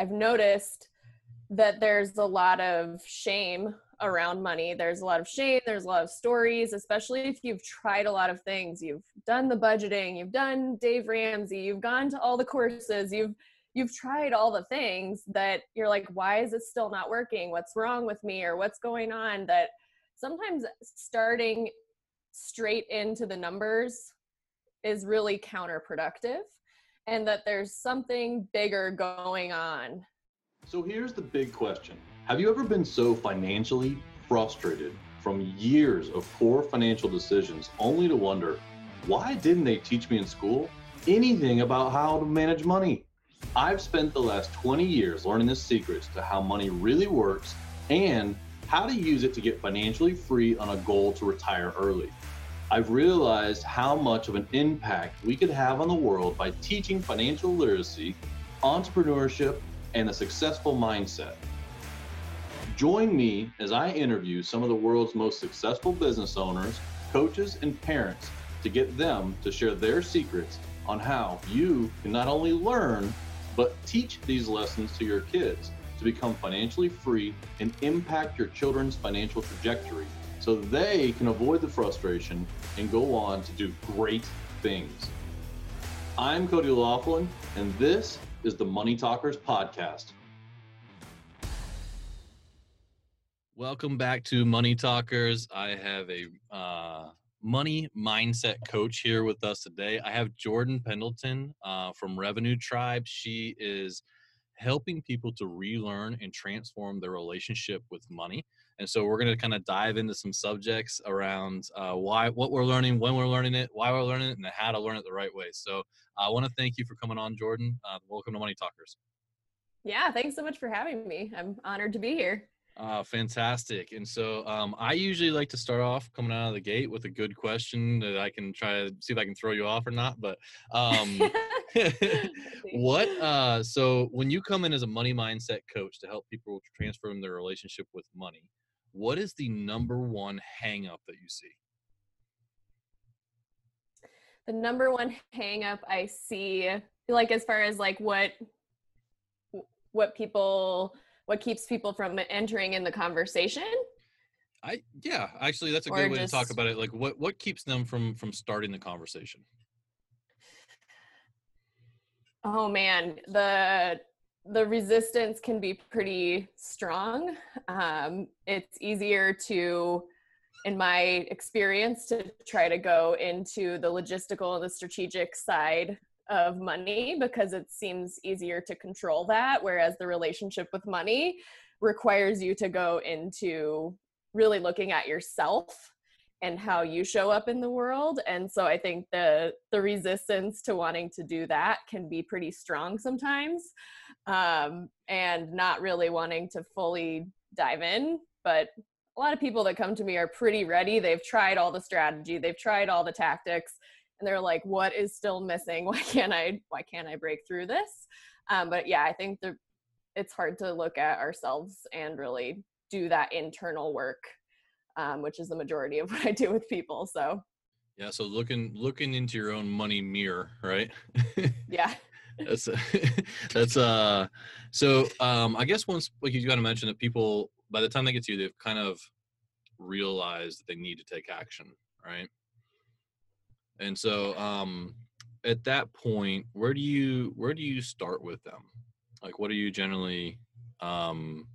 I've noticed that there's a lot of shame around money. There's a lot of shame, there's a lot of stories, especially if you've tried a lot of things. You've done the budgeting, you've done Dave Ramsey, you've gone to all the courses, you've you've tried all the things that you're like why is it still not working? What's wrong with me or what's going on that sometimes starting straight into the numbers is really counterproductive and that there's something bigger going on. So here's the big question Have you ever been so financially frustrated from years of poor financial decisions only to wonder, why didn't they teach me in school anything about how to manage money? I've spent the last 20 years learning the secrets to how money really works and how to use it to get financially free on a goal to retire early. I've realized how much of an impact we could have on the world by teaching financial literacy, entrepreneurship, and a successful mindset. Join me as I interview some of the world's most successful business owners, coaches, and parents to get them to share their secrets on how you can not only learn, but teach these lessons to your kids to become financially free and impact your children's financial trajectory so they can avoid the frustration and go on to do great things. I'm Cody Laughlin, and this is the Money Talkers Podcast. Welcome back to Money Talkers. I have a uh, money mindset coach here with us today. I have Jordan Pendleton uh, from Revenue Tribe. She is helping people to relearn and transform their relationship with money. And so we're going to kind of dive into some subjects around uh, why, what we're learning, when we're learning it, why we're learning it, and how to learn it the right way. So I want to thank you for coming on, Jordan. Uh, welcome to Money Talkers. Yeah, thanks so much for having me. I'm honored to be here. Uh, fantastic. And so um, I usually like to start off coming out of the gate with a good question that I can try to see if I can throw you off or not. But um, what, uh, so when you come in as a money mindset coach to help people transform their relationship with money, what is the number one hang up that you see? The number one hang up I see, like as far as like what what people what keeps people from entering in the conversation i yeah actually that's a good way just, to talk about it like what what keeps them from from starting the conversation oh man the the resistance can be pretty strong. Um, it's easier to in my experience to try to go into the logistical and the strategic side of money because it seems easier to control that whereas the relationship with money requires you to go into really looking at yourself and how you show up in the world. And so i think the the resistance to wanting to do that can be pretty strong sometimes um, and not really wanting to fully dive in but a lot of people that come to me are pretty ready. They've tried all the strategy they've tried all the tactics and they're like what is still missing? Why can't i why can't i break through this? Um, but yeah i think the it's hard to look at ourselves and really do that internal work um, which is the majority of what i do with people so. Yeah so looking looking into your own money mirror right? Yeah that's uh, that's uh so um i guess once like you got to mention that people by the time they get to you they've kind of realized that they need to take action right and so um, at that point, where do you where do you start with them? Like, what do you generally um,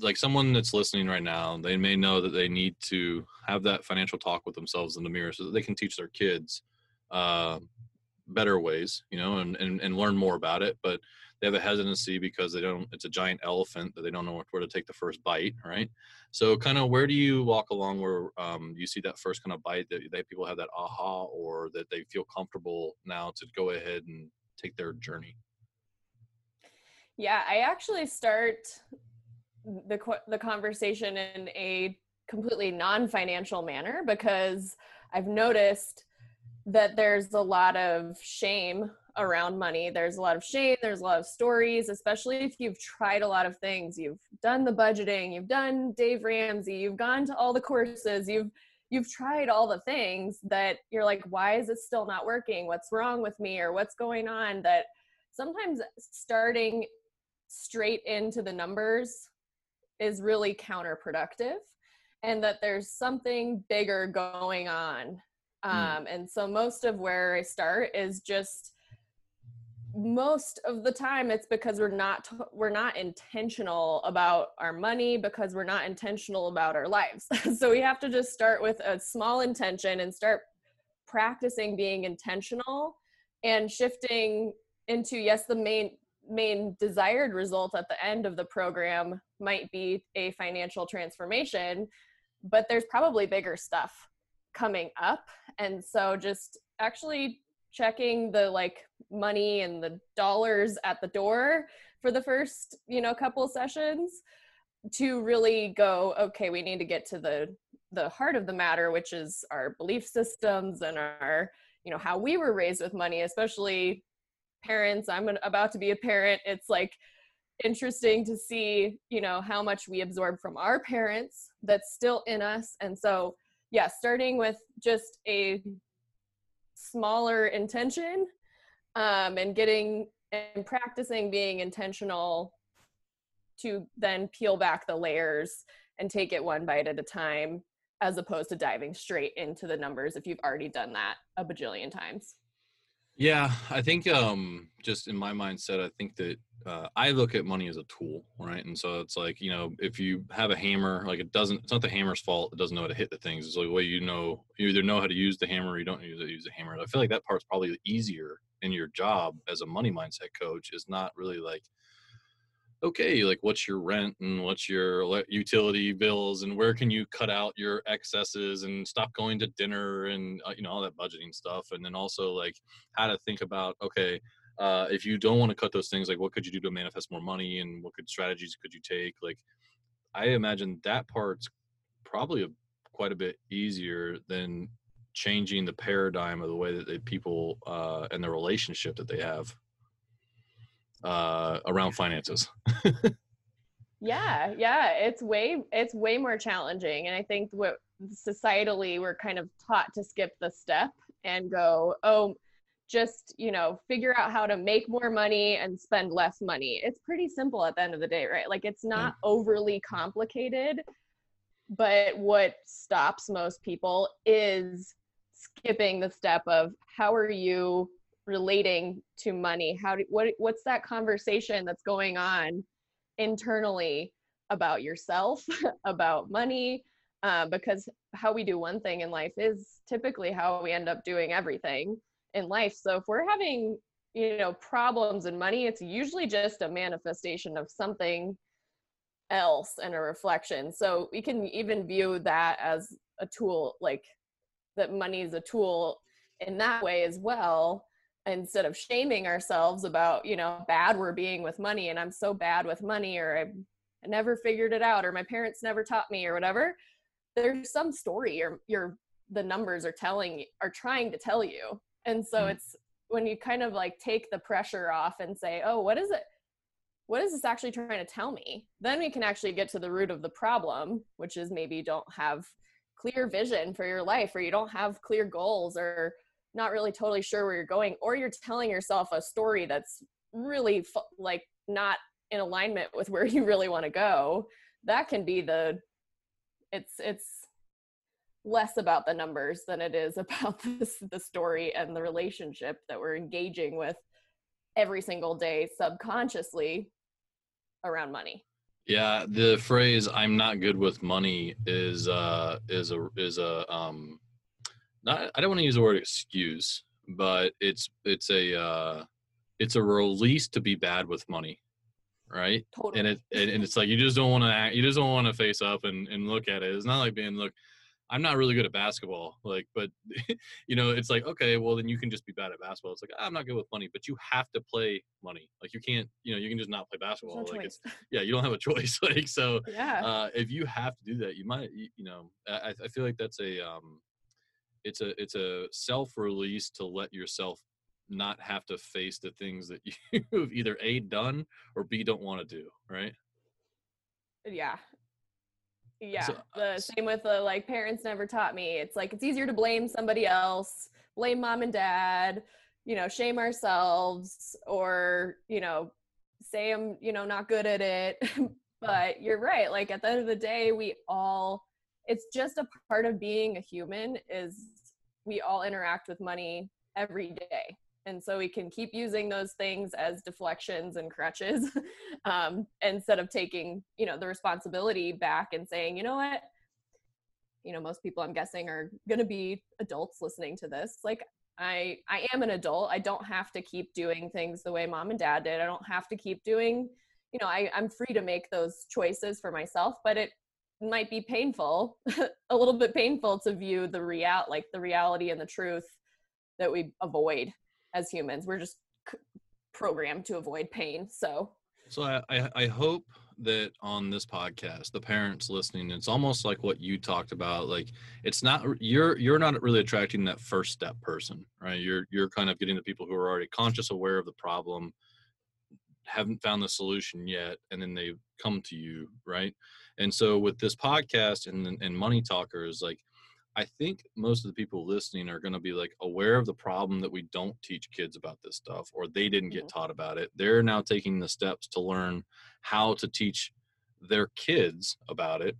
like someone that's listening right now? They may know that they need to have that financial talk with themselves in the mirror so that they can teach their kids uh, better ways, you know, and, and and learn more about it. But they have a hesitancy because they don't it's a giant elephant that they don't know where to take the first bite right so kind of where do you walk along where um, you see that first kind of bite that, that people have that aha or that they feel comfortable now to go ahead and take their journey yeah i actually start the the conversation in a completely non-financial manner because i've noticed that there's a lot of shame around money. There's a lot of shame, there's a lot of stories, especially if you've tried a lot of things. You've done the budgeting, you've done Dave Ramsey, you've gone to all the courses, you've you've tried all the things that you're like why is it still not working? What's wrong with me or what's going on that sometimes starting straight into the numbers is really counterproductive and that there's something bigger going on. Mm. Um, and so most of where I start is just most of the time it's because we're not we're not intentional about our money because we're not intentional about our lives so we have to just start with a small intention and start practicing being intentional and shifting into yes the main main desired result at the end of the program might be a financial transformation but there's probably bigger stuff coming up. And so just actually checking the like money and the dollars at the door for the first you know couple sessions to really go okay we need to get to the the heart of the matter which is our belief systems and our you know how we were raised with money especially parents. I'm about to be a parent. It's like interesting to see you know how much we absorb from our parents that's still in us. And so yeah starting with just a smaller intention um, and getting and practicing being intentional to then peel back the layers and take it one bite at a time as opposed to diving straight into the numbers if you've already done that a bajillion times. Yeah i think um just in my mindset i think that uh, I look at money as a tool, right? And so it's like, you know, if you have a hammer, like it doesn't, it's not the hammer's fault. It doesn't know how to hit the things. It's like, well, you know, you either know how to use the hammer or you don't use, use the hammer. I feel like that part's probably easier in your job as a money mindset coach is not really like, okay, like what's your rent and what's your utility bills and where can you cut out your excesses and stop going to dinner and, uh, you know, all that budgeting stuff. And then also like how to think about, okay, uh, if you don't want to cut those things like what could you do to manifest more money and what could strategies could you take? Like i imagine that part's probably a, quite a bit easier than changing the paradigm of the way that they, people uh, and the relationship that they have uh, around finances. Yeah yeah it's way it's way more challenging and i think what societally we're kind of taught to skip the step and go oh just you know figure out how to make more money and spend less money. It's pretty simple at the end of the day right? Like it's not overly complicated but what stops most people is skipping the step of how are you relating to money? How do what what's that conversation that's going on internally about yourself about money? Uh, because how we do one thing in life is typically how we end up doing everything in life. So if we're having, you know, problems in money, it's usually just a manifestation of something else and a reflection. So we can even view that as a tool, like that money is a tool in that way as well instead of shaming ourselves about you know bad we're being with money and i'm so bad with money or I, I never figured it out or my parents never taught me or whatever there's some story or your the numbers are telling are trying to tell you and so mm it's when you kind of like take the pressure off and say oh what is it? What is this actually trying to tell me? Then we can actually get to the root of the problem which is maybe you don't have clear vision for your life or you don't have clear goals or not really totally sure where you're going or you're telling yourself a story that's really like not in alignment with where you really want to go. That can be the it's it's less about the numbers than it is about this, the story and the relationship that we're engaging with every single day subconsciously around money. Yeah the phrase i'm not good with money is uh is a is a um not i don't want to use the word excuse but it's it's a uh it's a release to be bad with money right? Totally. and it and it's like you just don't want to act you just don't want to face up and and look at it. It's not like being look I'm not really good at basketball. Like, but you know, it's like, okay, well then you can just be bad at basketball. It's like, I'm not good with money, but you have to play money. Like you can't, you know, you can just not play basketball. No like choice. it's, yeah, you don't have a choice. like, so yeah. uh, if you have to do that, you might, you, know, I, I feel like that's a, um, it's a, it's a self-release to let yourself not have to face the things that you've either A done or B don't want to do. Right. Yeah yeah so, uh, the same with the like parents never taught me it's like it's easier to blame somebody else blame mom and dad you know, shame ourselves or, you know, say I'm, you know, not good at it. but you're right. Like at the end of the day, we all, it's just a part of being a human is we all interact with money every day. And so we can keep using those things as deflections and crutches um, instead of taking, you know, the responsibility back and saying, you know what, you know, most people I'm guessing are going to be adults listening to this. Like I I am an adult. I don't have to keep doing things the way mom and dad did. I don't have to keep doing, you know, I, I'm free to make those choices for myself, but it might be painful, a little bit painful to view the real like the reality and the truth that we avoid as humans. We're just c- programmed to avoid pain. So so I, I, I hope that on this podcast, the parents listening, it's almost like what you talked about. Like it's not you're you're not really attracting that first step person, right? You're you're kind of getting the people who are already conscious, aware of the problem, haven't found the solution yet, and then they come to you, right? And so with this podcast and and money talkers, like I think most of the people listening are going to be like aware of the problem that we don't teach kids about this stuff or they didn't get mm-hmm. taught about it. They're now taking the steps to learn how to teach their kids about it.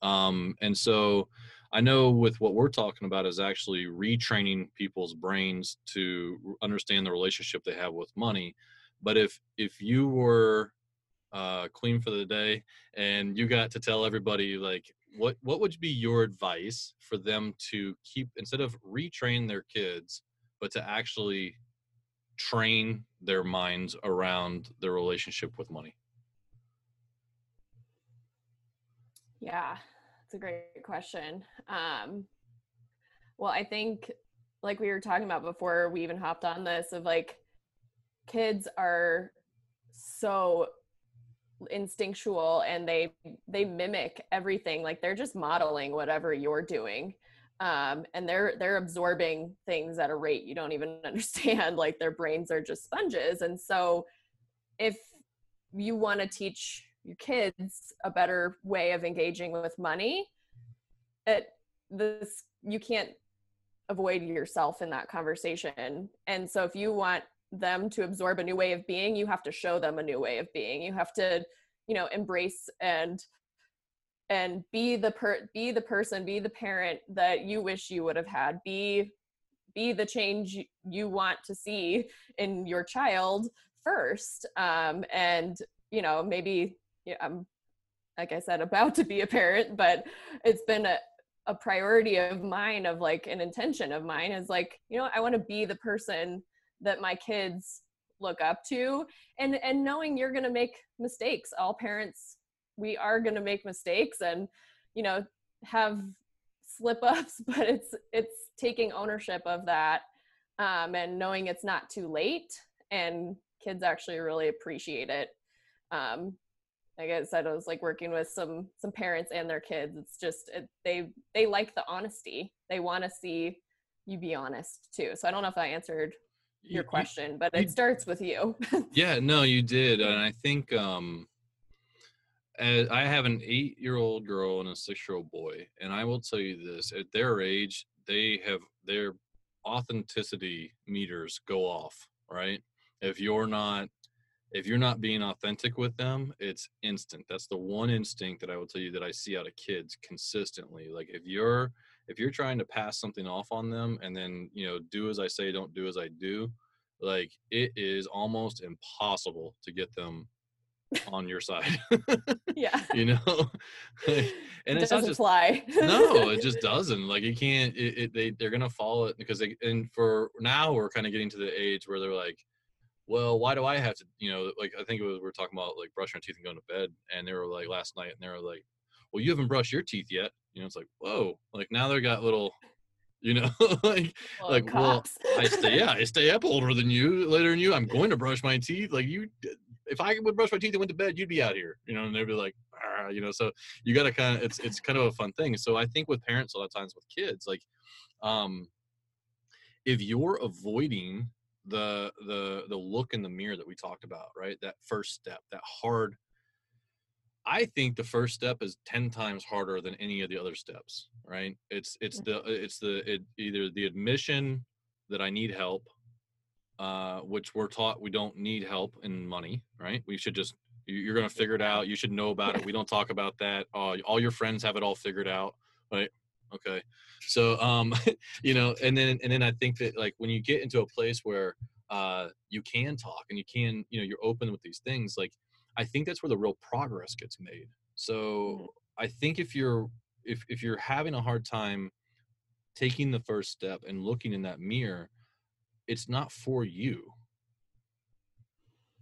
Um, and so I know with what we're talking about is actually retraining people's brains to understand the relationship they have with money. But if if you were uh, queen for the day and you got to tell everybody like what what would be your advice for them to keep instead of retrain their kids but to actually train their minds around their relationship with money? Yeah it's a great question. Um well i think like we were talking about before we even hopped on this of like kids are so instinctual and they they mimic everything like they're just modeling whatever you're doing um, and they're they're absorbing things at a rate you don't even understand like their brains are just sponges. And so if you want to teach your kids a better way of engaging with money it this you can't avoid yourself in that conversation. And so if you want them to absorb a new way of being you have to show them a new way of being. You have to you know embrace and and be the per be the person be the parent that you wish you would have had. Be be the change you want to see in your child first. Um and you know maybe yeah, i'm like i said about to be a parent but it's been a, a priority of mine of like an intention of mine is like you know i want to be the person that my kids look up to. And and knowing you're going to make mistakes all parents we are going to make mistakes and you know have slip ups but it's it's taking ownership of that um, and knowing it's not too late and kids actually really appreciate it. Um, like i said i was like working with some some parents and their kids. It's just it, they they like the honesty. They want to see you be honest too. So i don't know if i answered your question, but it starts with you. yeah, no, you did, and I think um, I have an eight-year-old girl and a six-year-old boy, and I will tell you this: at their age, they have their authenticity meters go off. Right? If you're not if you're not being authentic with them, it's instant. That's the one instinct that I will tell you that I see out of kids consistently. Like if you're if you're trying to pass something off on them and then you know do as i say don't do as i do like it is almost impossible to get them on your side. Yeah. You know? And it it's not just fly. No it just doesn't. Like you can't it, it, they they're gonna follow it because they and for now we're kind of getting to the age where they're like well why do i have to you know like i think it was we are talking about like brushing our teeth and going to bed and they were like last night and they were like well you haven't brushed your teeth yet you know it's like whoa like now they got little you know like well, like cops. well i stay yeah i stay up older than you later than you i'm going to brush my teeth like you if i would brush my teeth and went to bed you'd be out here you know and they'd be like ah, you know so you got to kind of it's it's kind of a fun thing so i think with parents a lot of times with kids like um if you're avoiding the the the look in the mirror that we talked about right that first step that hard I think the first step is 10 times harder than any of the other steps, right? It's it's the it's the it, either the admission that I need help uh, which we're taught we don't need help in money, right? We should just you're going to figure it out. You should know about it. We don't talk about that. Uh, all your friends have it all figured out, right? Okay. So, um, you know, and then and then I think that like when you get into a place where uh, you can talk and you can, you know, you're open with these things. Like, I think that's where the real progress gets made. So, mm-hmm. I think if you're if if you're having a hard time taking the first step and looking in that mirror, it's not for you.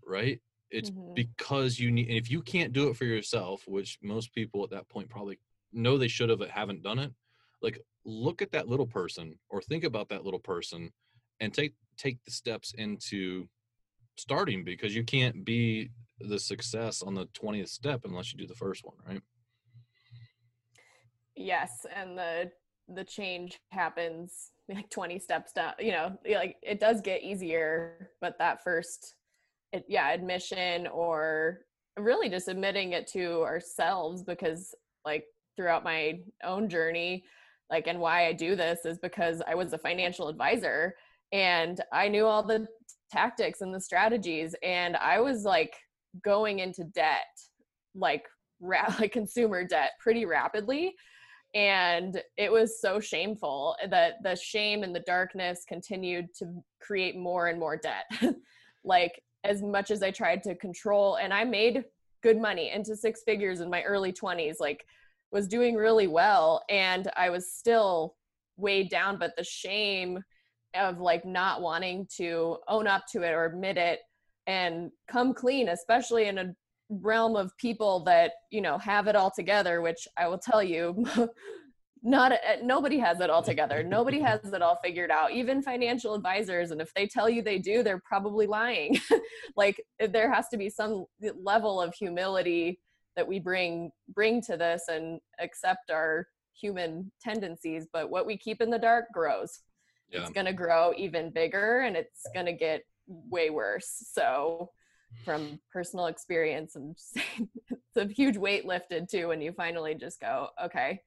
Right? It's mm-hmm. because you need and if you can't do it for yourself, which most people at that point probably know they should have but haven't done it, like look at that little person or think about that little person and take take the steps into starting because you can't be the success on the 20th step unless you do the first one right? Yes and the the change happens like 20 steps down you know like it does get easier but that first it, yeah admission or really just admitting it to ourselves because like throughout my own journey like and why i do this is because i was a financial advisor and i knew all the tactics and the strategies and i was like going into debt like ra- like consumer debt pretty rapidly. And it was so shameful that the shame and the darkness continued to create more and more debt. Like as much as i tried to control and i made good money into six figures in my early 20s like was doing really well. And i was still weighed down but the shame of like not wanting to own up to it or admit it and come clean especially in a realm of people that you know have it all together which i will tell you not uh, nobody has it all together. Nobody has it all figured out. Even financial advisors and if they tell you they do they're probably lying. Like there has to be some level of humility that we bring bring to this and accept our human tendencies but what we keep in the dark grows. Yeah. it's going to grow even bigger and it's going to get way worse. So from personal experience and it's a huge weight lifted too when you finally just go okay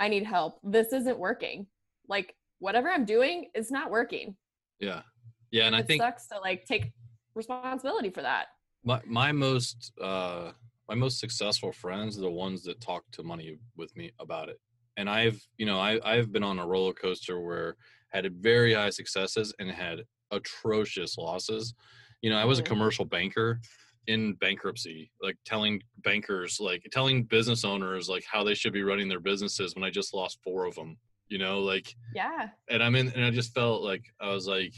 i need help. This isn't working. Like whatever i'm doing is not working. Yeah. Yeah and it i think sucks to like take responsibility for that. My, my most uh my most successful friends are the ones that talk to money with me about it. And I've, you know, I, I've been on a roller coaster where I had very high successes and had atrocious losses. You know, I was a mm-hmm. commercial banker in bankruptcy, like telling bankers, like telling business owners, like how they should be running their businesses when I just lost four of them. You know, like yeah. And I'm in, and I just felt like I was like,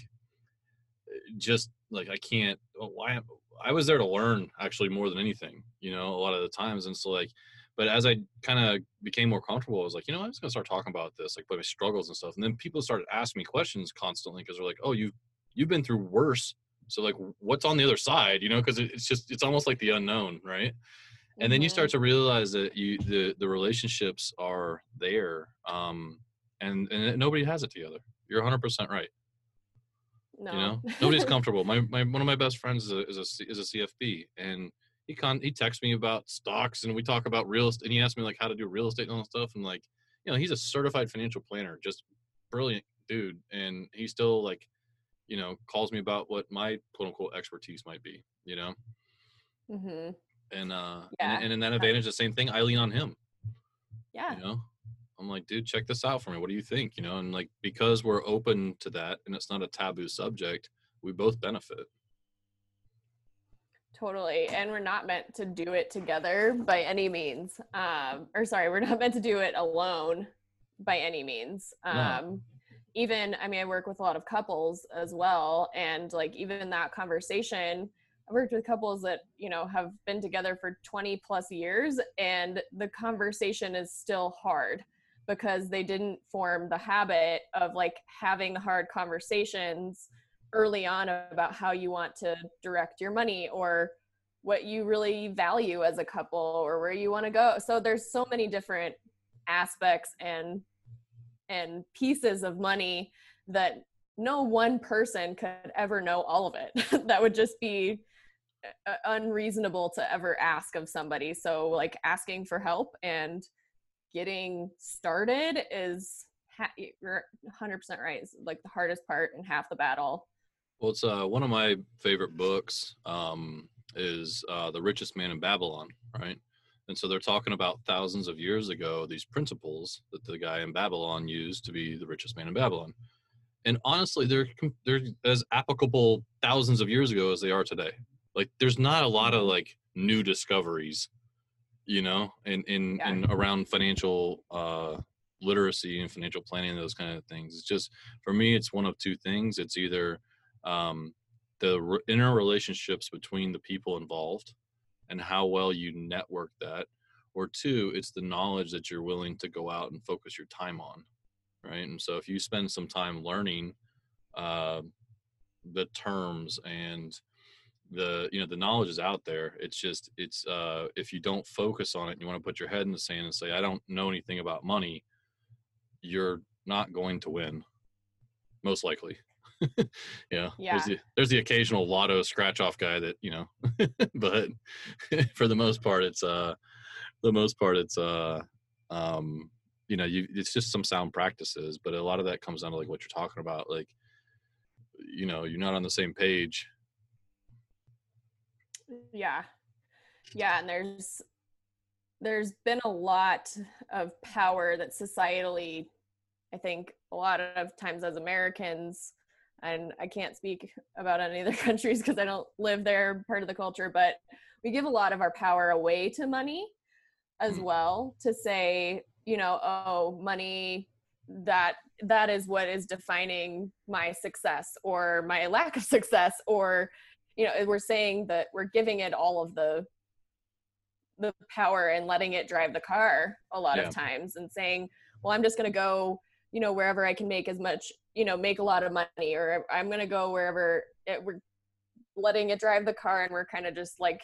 just like I can't. Why? I was there to learn actually more than anything, you know, a lot of the times. And so like, but as I kind of became more comfortable, I was like, you know, I'm just gonna start talking about this, like my struggles and stuff. And then people started asking me questions constantly because they're like, oh, you you've been through worse. So like, what's on the other side? You know, because it's just it's almost like the unknown, right? And then you start mm-hmm. to realize that you the the relationships are there, um, and and nobody has it together. You're 100 percent right. No. You know, nobody's comfortable. My, my one of my best friends is a is a, is a CFP, and he con he texts me about stocks, and we talk about real estate. And he asked me like how to do real estate and all that stuff. And like, you know, he's a certified financial planner, just brilliant dude, and he still like, you know, calls me about what my quote unquote expertise might be. You know. Mm-hmm. And uh, yeah. and, and in that advantage, the same thing. I lean on him. Yeah. You know. I'm like, dude, check this out for me. What do you think? You know, and like because we're open to that and it's not a taboo subject, we both benefit. Totally. And we're not meant to do it together by any means. Um, or sorry, we're not meant to do it alone by any means. Um, no. Even I mean, I work with a lot of couples as well. And like even that conversation, I worked with couples that, you know, have been together for 20 plus years and the conversation is still hard because they didn't form the habit of like having the hard conversations early on about how you want to direct your money or what you really value as a couple or where you want to go so there's so many different aspects and and pieces of money that no one person could ever know all of it that would just be uh, unreasonable to ever ask of somebody so like asking for help and getting started is you're 100% right it's like the hardest part and half the battle Well, it's uh, one of my favorite books. Um, is uh, the richest man in Babylon, right? And so they're talking about thousands of years ago these principles that the guy in Babylon used to be the richest man in Babylon. And honestly, they're they're as applicable thousands of years ago as they are today. Like, there's not a lot of like new discoveries, you know, in in, yeah. in around financial uh, literacy and financial planning and those kind of things. It's just for me, it's one of two things. It's either um, the re- inner relationships between the people involved and how well you network that or two it's the knowledge that you're willing to go out and focus your time on right? And so if you spend some time learning uh, the terms and the you know the knowledge is out there it's just it's uh if you don't focus on it and you want to put your head in the sand and say i don't know anything about money you're not going to win most likely yeah, yeah. There's the, there's the occasional lotto scratch off guy that you know, but for the most part, it's uh, the most part, it's uh, um, you know, you it's just some sound practices, but a lot of that comes down to like what you're talking about, like, you know, you're not on the same page. Yeah, yeah, and there's there's been a lot of power that societally I think a lot of times as Americans and I can't speak about any other countries because I don't live there, part of the culture, but we give a lot of our power away to money as mm. well to say, you know, oh, money that that is what is defining my success or my lack of success or you know we're saying that we're giving it all of the the power and letting it drive the car a lot yeah. of times and saying well i'm just going to go you know wherever i can make as much you know make a lot of money or i'm going to go wherever it, we're letting it drive the car and we're kind of just like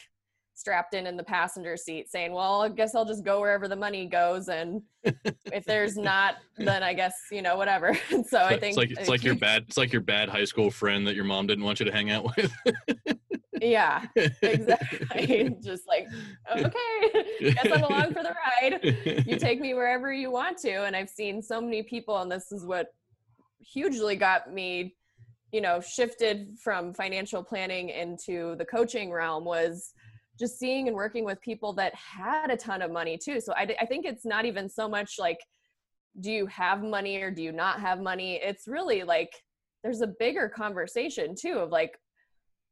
strapped in in the passenger seat saying well i guess i'll just go wherever the money goes and if there's not then i guess you know whatever. So i think it's like it's like your bad it's like your bad high school friend that your mom didn't want you to hang out with. Yeah exactly. Just like okay guess i'm along for the ride. You take me wherever you want to. And i've seen so many people and this is what hugely got me you know shifted from financial planning into the coaching realm was just seeing and working with people that had a ton of money too. So I, I think it's not even so much like do you have money or do you not have money? It's really like there's a bigger conversation too of like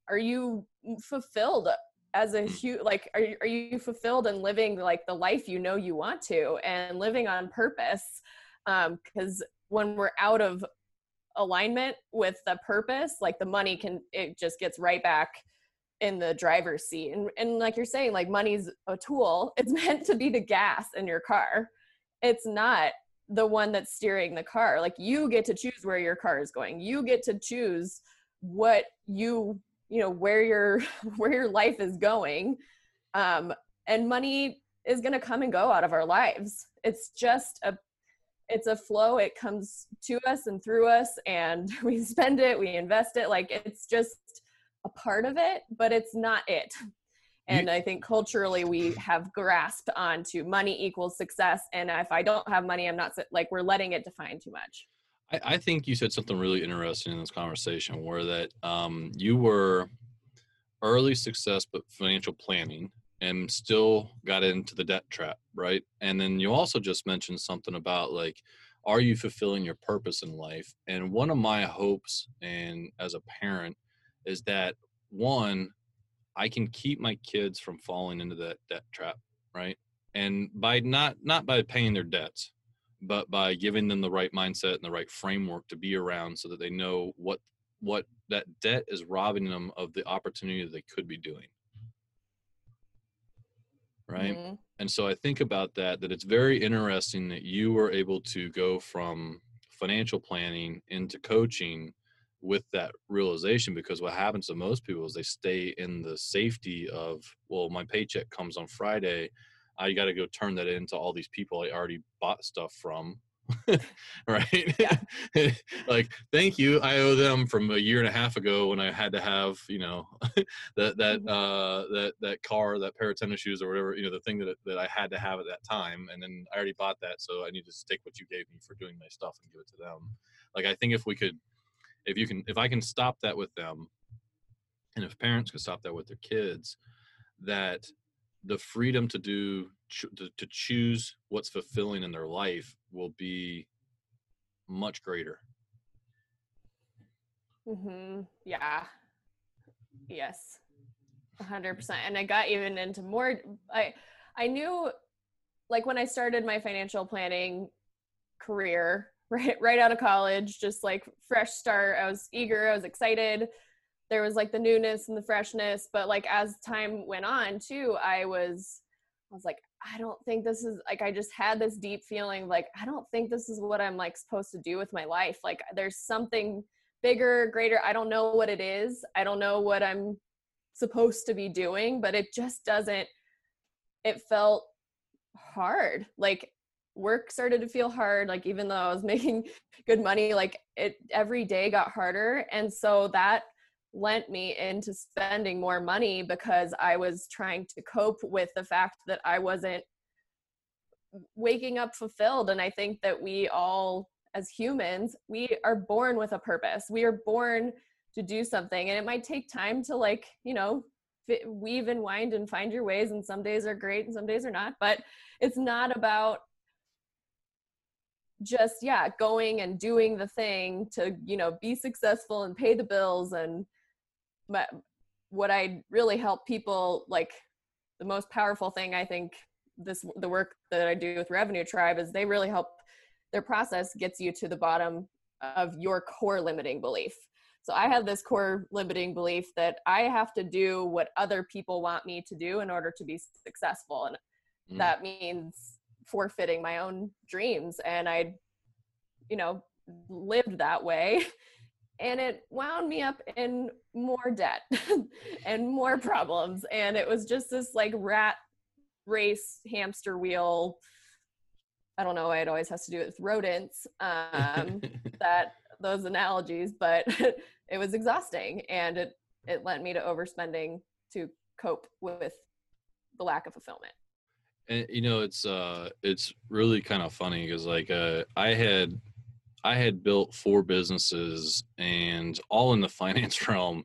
are you fulfilled as a huge like are you, are you fulfilled and living like the life you know you want to and living on purpose? Um because when we're out of alignment with the purpose like the money can it just gets right back in the driver's seat. And and like you're saying like money's a tool. It's meant to be the gas in your car. It's not the one that's steering the car. Like you get to choose where your car is going. You get to choose what you you know where your where your life is going. Um and money is going to come and go out of our lives. It's just a it's a flow. It comes to us and through us and we spend it we invest it. Like it's just a part of it but it's not it. And i think culturally we have grasped onto money equals success and if i don't have money i'm not like we're letting it define too much. I, I think you said something really interesting in this conversation where that um, you were early success but financial planning and still got into the debt trap, right? And then you also just mentioned something about like, are you fulfilling your purpose in life? And one of my hopes and as a parent is that one, I can keep my kids from falling into that debt trap, right? And by not not by paying their debts, but by giving them the right mindset and the right framework to be around so that they know what what that debt is robbing them of the opportunity that they could be doing right? Mm-hmm. and so i think about that that it's very interesting that you were able to go from financial planning into coaching with that realization because what happens to most people is they stay in the safety of well my paycheck comes on friday. I got to go turn that into all these people i already bought stuff from right? Like thank you. I owe them from a year and a half ago when i had to have you know that that mm-hmm. uh that that car that pair of tennis shoes or whatever you know the thing that that i had to have at that time and then i already bought that so i need to take what you gave me for doing my stuff and give it to them. Like i think if we could if you can if i can stop that with them and if parents can stop that with their kids that the freedom to do to, to choose what's fulfilling in their life will be much greater. Mm-hmm. yeah. Yes. 100% and i got even into more i i knew like when i started my financial planning career right right out of college just like fresh start i was eager i was excited. There was like the newness and the freshness but like as time went on too i was i was like i don't think this is like i just had this deep feeling like i don't think this is what i'm like supposed to do with my life like there's something bigger greater i don't know what it is i don't know what i'm supposed to be doing but it just doesn't it felt hard like work started to feel hard like even though i was making good money like it every day got harder and so that lent me into spending more money because i was trying to cope with the fact that i wasn't waking up fulfilled. And i think that we all as humans we are born with a purpose. We are born to do something. And it might take time to like you know weave and wind and find your ways. And some days are great and some days are not. But it's not about just yeah going and doing the thing to you know be successful and pay the bills and but what i really help people like the most powerful thing i think this the work that i do with revenue tribe is they really help their process gets you to the bottom of your core limiting belief so i have this core limiting belief that i have to do what other people want me to do in order to be successful and mm. that means forfeiting my own dreams and i you know lived that way and it wound me up in more debt and more problems. And it was just this like rat race hamster wheel. I don't know why it always has to do with rodents um, that those analogies but it was exhausting and it it led me to overspending to cope with the lack of fulfillment. And you know it's uh it's really kind of funny because like uh i had i had built four businesses and all in the finance realm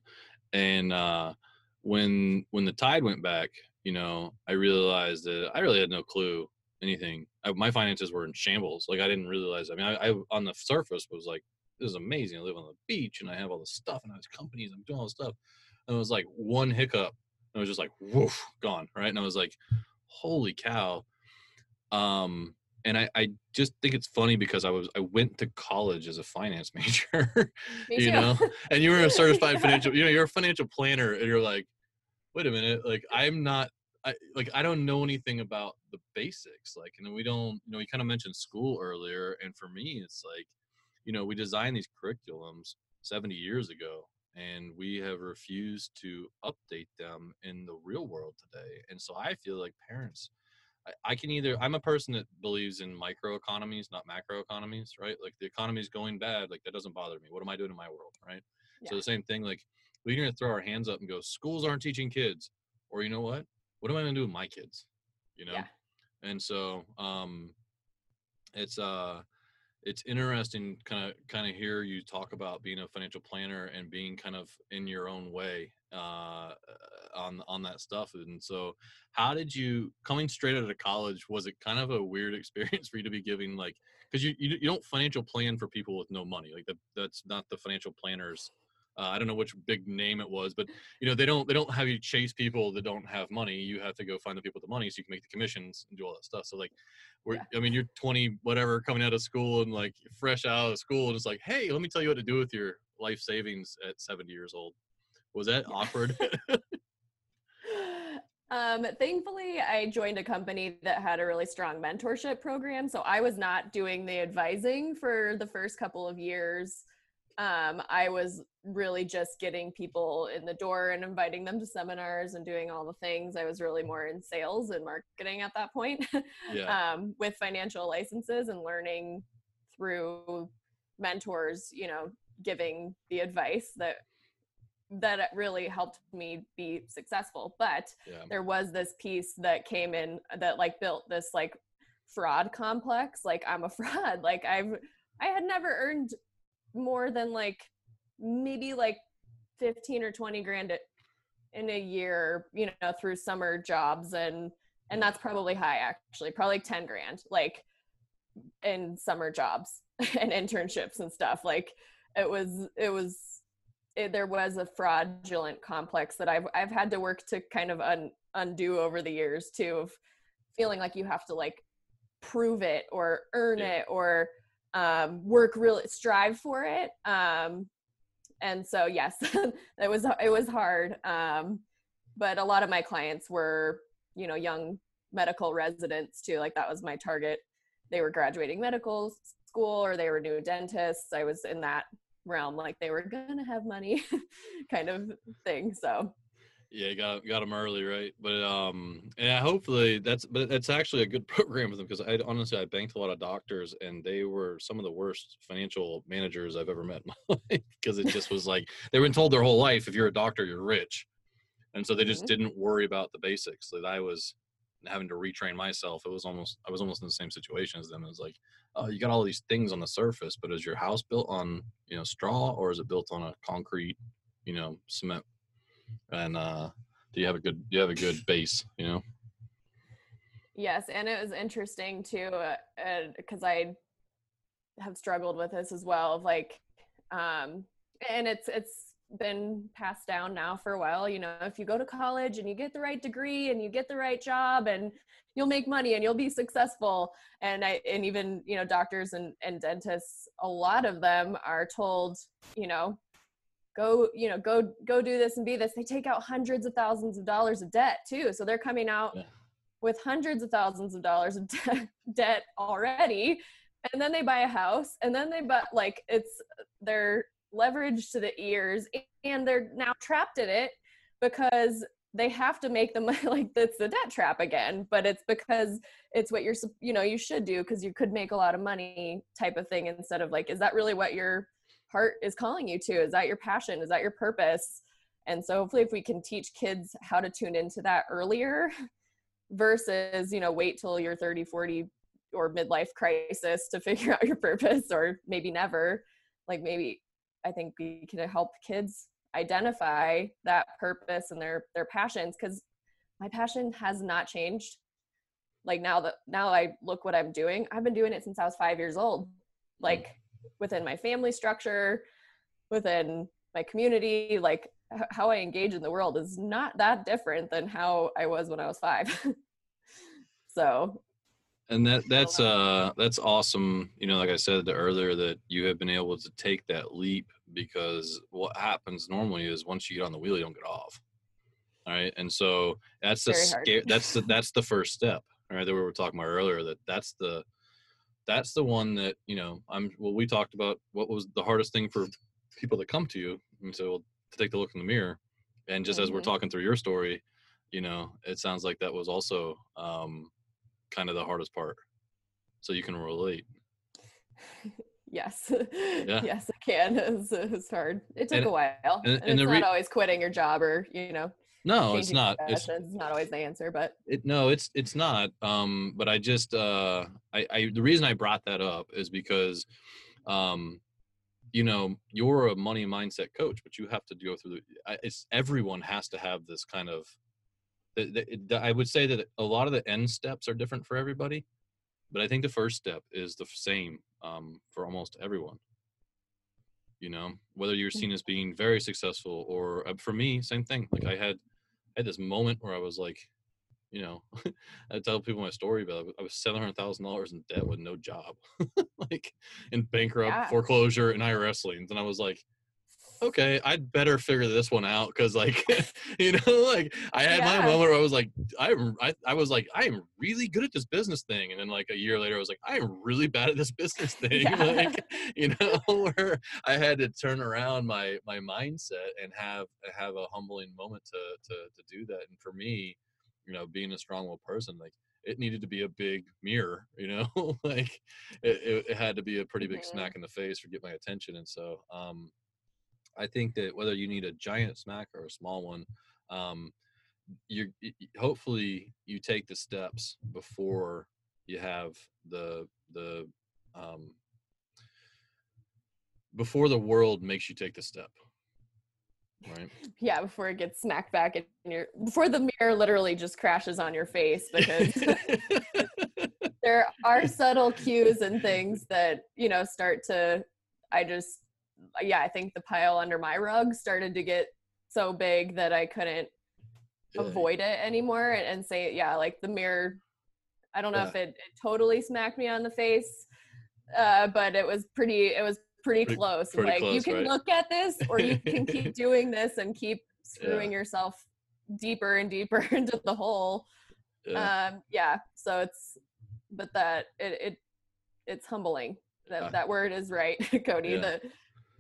and uh when when the tide went back you know i realized that i really had no clue anything. I, my finances were in shambles like i didn't realize i mean I, I on the surface was like this is amazing i live on the beach and i have all this stuff and i have companies i'm doing all this stuff. And it was like one hiccup and it was just like woof gone right? And i was like holy cow. Um and I, I just think it's funny because I was I went to college as a finance major, you know, and you were a certified yeah. financial, you know, you're a financial planner, and you're like, wait a minute, like I'm not, I like I don't know anything about the basics, like, and we don't, you know, you kind of mentioned school earlier, and for me, it's like, you know, we designed these curriculums 70 years ago, and we have refused to update them in the real world today. And so I feel like parents, I, I can either, I'm a person that believes in micro economies, not macro economies, right? Like the economy is going bad, like that doesn't bother me. What am I doing in my world, right? Yeah. So the same thing, like we're to throw our hands up and go, schools aren't teaching kids. Or you know what? What am I going to do with my kids? You know? Yeah. And so, um, it's, uh, it's interesting kind of kind of hear you talk about being a financial planner and being kind of in your own way uh, on on that stuff and so how did you coming straight out of college was it kind of a weird experience for you to be giving like because you, you you don't financial plan for people with no money like the, that's not the financial planners uh, I don't know which big name it was, but you know they don't they don't have you chase people that don't have money. You have to go find the people with the money so you can make the commissions and do all that stuff. So like, we're yeah. I mean you're 20 whatever coming out of school and like fresh out of school and it's like hey let me tell you what to do with your life savings at 70 years old. Was that yeah. awkward? Um, thankfully, I joined a company that had a really strong mentorship program. So I was not doing the advising for the first couple of years um, I was really just getting people in the door and inviting them to seminars and doing all the things. I was really more in sales and marketing at that point yeah. um, with financial licenses and learning through mentors, you know, giving the advice that that really helped me be successful. But yeah. there was this piece that came in that like built this like fraud complex. Like I'm a fraud. Like I've I had never earned more than like maybe like 15 or 20 grand in a year, you know, through summer jobs and and that's probably high actually, probably 10 grand like in summer jobs and internships and stuff. Like it was it was it, there was a fraudulent complex that I've I've had to work to kind of un, undo over the years too of feeling like you have to like prove it or earn yeah. it or um, work really strive for it. Um, and so yes it was it was hard. Um, but a lot of my clients were you know young medical residents too. Like that was my target. They were graduating medical school or they were new dentists. I was in that realm. Like they were gonna have money kind of thing. So yeah, got got them early, right? But um, yeah, hopefully that's but it's actually a good program for them because I honestly I banked a lot of doctors and they were some of the worst financial managers I've ever met in my life because it just was like they've been told their whole life if you're a doctor you're rich, and so they just mm-hmm. didn't worry about the basics that I was having to retrain myself. It was almost I was almost in the same situation as them. It was like, oh, you got all these things on the surface, but is your house built on you know straw or is it built on a concrete, you know, cement and uh, do you have a good do you have a good base? You know. Yes, and it was interesting too, because uh, uh, I have struggled with this as well. Of like, um, and it's it's been passed down now for a while. You know, if you go to college and you get the right degree and you get the right job and you'll make money and you'll be successful. And I and even you know doctors and and dentists, a lot of them are told, you know, go you know go go do this and be this. They take out hundreds of thousands of dollars of debt too. So they're coming out yeah. with hundreds of thousands of dollars of de- debt already. And then they buy a house and then they buy like it's they're leveraged to the ears and they're now trapped in it because they have to make them like that's the debt trap again but it's because it's what you're you know you should do because you could make a lot of money type of thing instead of like is that really what you're heart is calling you to is that your passion? Is that your purpose? And so hopefully if we can teach kids how to tune into that earlier versus you know wait till you're 30 40 or midlife crisis to figure out your purpose or maybe never. Like maybe i think we can help kids identify that purpose and their their passions because my passion has not changed. Like now that now i look what i'm doing i've been doing it since i was five years old. Like within my family structure, within my community, like how I engage in the world is not that different than how I was when I was five. so and that that's uh that's awesome. You know like i said earlier that you have been able to take that leap because what happens normally is once you get on the wheel you don't get off. All right? And so that's the scare that's the that's the first step all right that we were talking about earlier that that's the that's the one that you know i'm well we talked about what was the hardest thing for people to come to you and so well, to take the look in the mirror and just mm-hmm. as we're mm-hmm. talking through your story you know it sounds like that was also um kind of the hardest part so you can relate yes yeah. yes i can it's, it's hard it took and, a while and, and, and it's re- not always quitting your job or you know no it's not. it's, it's, not always the answer but it no it's it's not um but i just uh i i the reason i brought that up is because um you know you're a money mindset coach but you have to go through the it's everyone has to have this kind of the, the, i would say that a lot of the end steps are different for everybody but i think the first step is the same um, for almost everyone. You know whether you're seen as being very successful or uh, for me same thing like i had had this moment where I was like, you know, I tell people my story, but I was seven hundred thousand dollars in debt with no job, like in bankrupt, yeah. foreclosure, and IRS liens, and I was like, okay, I'd better figure this one out because, like, you know, like I had yeah. my moment where I was like, I'm, I, I was like, I am really good at this business thing, and then like a year later, I was like, I am really bad at this business thing, yeah. like, you know, where I had to turn around my my mindset and have have a humbling moment to to to do that, and for me, you know, being a strong-willed person, like it needed to be a big mirror, you know, like it, it, had to be a pretty big mm-hmm. smack in the face or get my attention. And so, um, I think that whether you need a giant smack or a small one, um, you hopefully you take the steps before you have the the um, before the world makes you take the step. Right. Yeah, before it gets smacked back in your before the mirror literally just crashes on your face because there are subtle cues and things that, you know, start to I just yeah, I think the pile under my rug started to get so big that I couldn't avoid it anymore and, and, say yeah, like the mirror I don't know yeah. if it, it, totally smacked me on the face, uh, but it was pretty it was pretty, pretty close. Pretty like close, you can right? look at this or you can keep doing this and keep screwing yeah. yourself deeper and deeper into the hole. Yeah. Um, yeah. So it's but that it, it it's humbling. That uh, that word is right, Cody. Yeah. That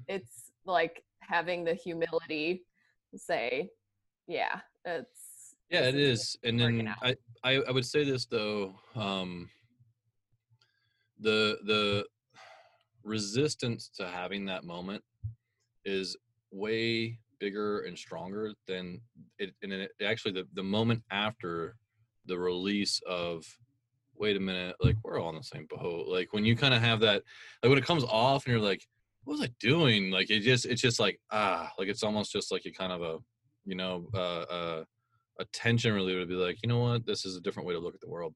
it's like having the humility to say, yeah, it's yeah, it is. And then I, I I would say this though, um the the resistance to having that moment is way bigger and stronger than it and it actually the, the moment after the release of wait a minute like we're all in the same boat like when you kind of have that like when it comes off and you're like what was i doing? Like it just it's just like ah like it's almost just like a kind of a you know uh uh a tension really would be like you know what? This is a different way to look at the world.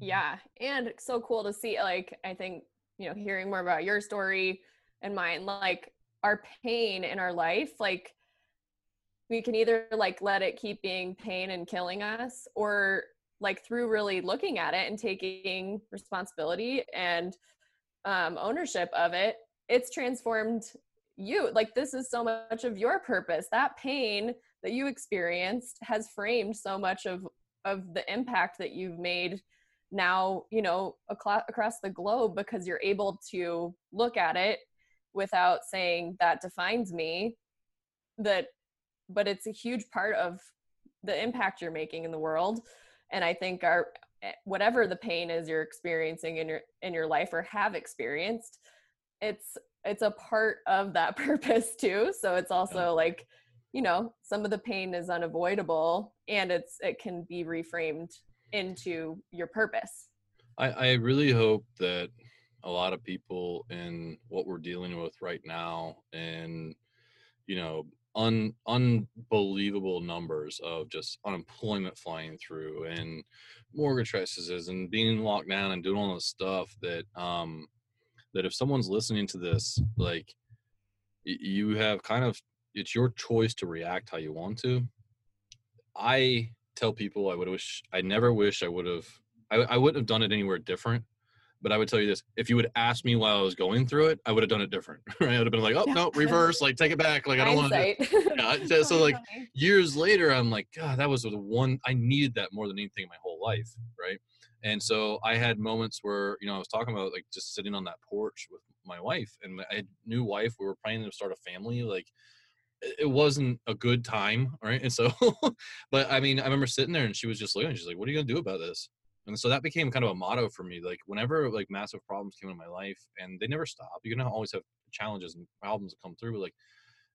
Yeah and so cool to see like i think you know hearing more about your story and mine like our pain in our life like we can either like let it keep being pain and killing us or like through really looking at it and taking responsibility and um, ownership of it it's transformed you. Like this is so much of your purpose. That pain that you experienced has framed so much of of the impact that you've made now you know across the globe because you're able to look at it without saying that defines me. That but it's a huge part of the impact you're making in the world. And i think our Eh, whatever the pain is you're experiencing in your in your life or have experienced it's it's a part of that purpose too so it's also like you know some of the pain is unavoidable and it's it can be reframed into your purpose. I, I really hope that a lot of people in what we're dealing with right now and you know un, unbelievable numbers of just unemployment flying through and mortgage crises and being locked down and doing all this stuff that um that if someone's listening to this like you have kind of it's your choice to react how you want to i tell people I would wish I never wish I would have I, I wouldn't have done it anywhere different. But I would tell you this: if you would ask me while I was going through it, I would have done it different. Right? I would have been like, "Oh no, reverse! Like, take it back! Like, I don't want to." Yeah. So, like years later, I'm like, "God, that was the one I needed that more than anything in my whole life." Right? And so I had moments where you know I was talking about like just sitting on that porch with my wife and my new wife. We were planning to start a family. Like it wasn't a good time, right? And so, but I mean, I remember sitting there and she was just looking. She's like, "What are you gonna do about this?" And so that became kind of a motto for me. Like whenever like massive problems came in my life, and they never stop. You're gonna always have challenges and problems that come through. But like,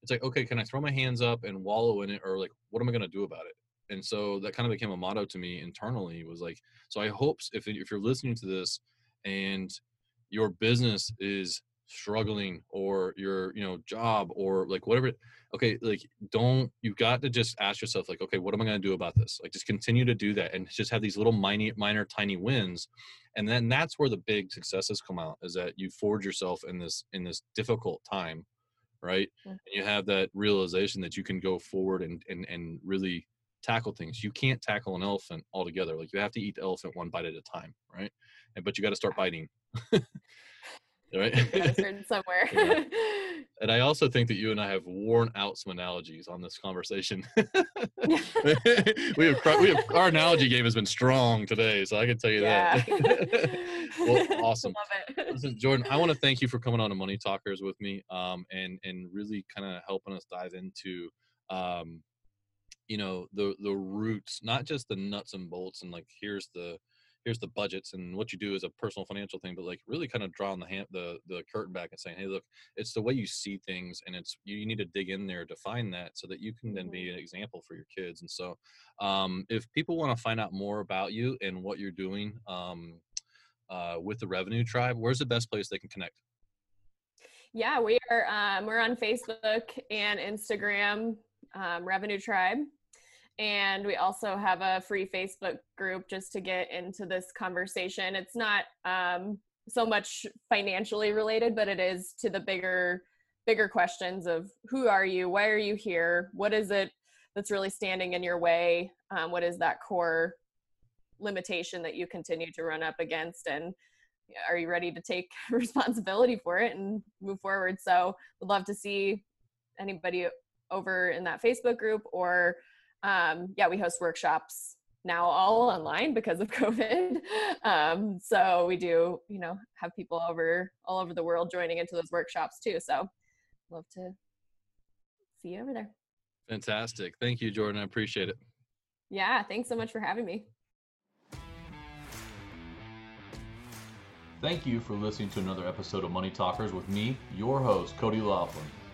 it's like, okay, can I throw my hands up and wallow in it, or like, what am I gonna do about it? And so that kind of became a motto to me internally. Was like, so I hope if if you're listening to this and your business is struggling or your you know job or like whatever okay like don't you've got to just ask yourself like okay what am i going to do about this? Like just continue to do that and just have these little minor minor tiny wins and then that's where the big successes come out is that you forge yourself in this in this difficult time right? Mm-hmm. and you have that realization that you can go forward and and and really tackle things. You can't tackle an elephant altogether like you have to eat the elephant one bite at a time right? And but you got to start biting right? somewhere. yeah. And I also think that you and I have worn out some analogies on this conversation. we have we have our analogy game has been strong today, so I can tell you yeah. that. well, awesome. Listen, Jordan, I want to thank you for coming on to Money Talkers with me, um, and and really kind of helping us dive into. Um, you know the the roots not just the nuts and bolts and like here's the here's the budgets and what you do is a personal financial thing but like really kind of drawing the hand the the curtain back and saying hey look it's the way you see things and it's you, you need to dig in there to find that so that you can then be mm-hmm. an example for your kids and so um, if people want to find out more about you and what you're doing um, uh, with the revenue tribe where's the best place they can connect Yeah, we are. Um, we're on Facebook and Instagram, um, Revenue Tribe, and we also have a free Facebook group just to get into this conversation. It's not um, so much financially related, but it is to the bigger, bigger questions of who are you, why are you here, what is it that's really standing in your way, um, what is that core limitation that you continue to run up against, and are you ready to take responsibility for it and move forward? So would love to see anybody over in that facebook group or um, yeah we host workshops now all online because of covid. Um, so we do you know have people over all over the world joining into those workshops too. So love to see you over there. Fantastic. Thank you jordan. I appreciate it. Yeah thanks so much for having me. Thank you for listening to another episode of Money Talkers with me, your host, Cody Laughlin.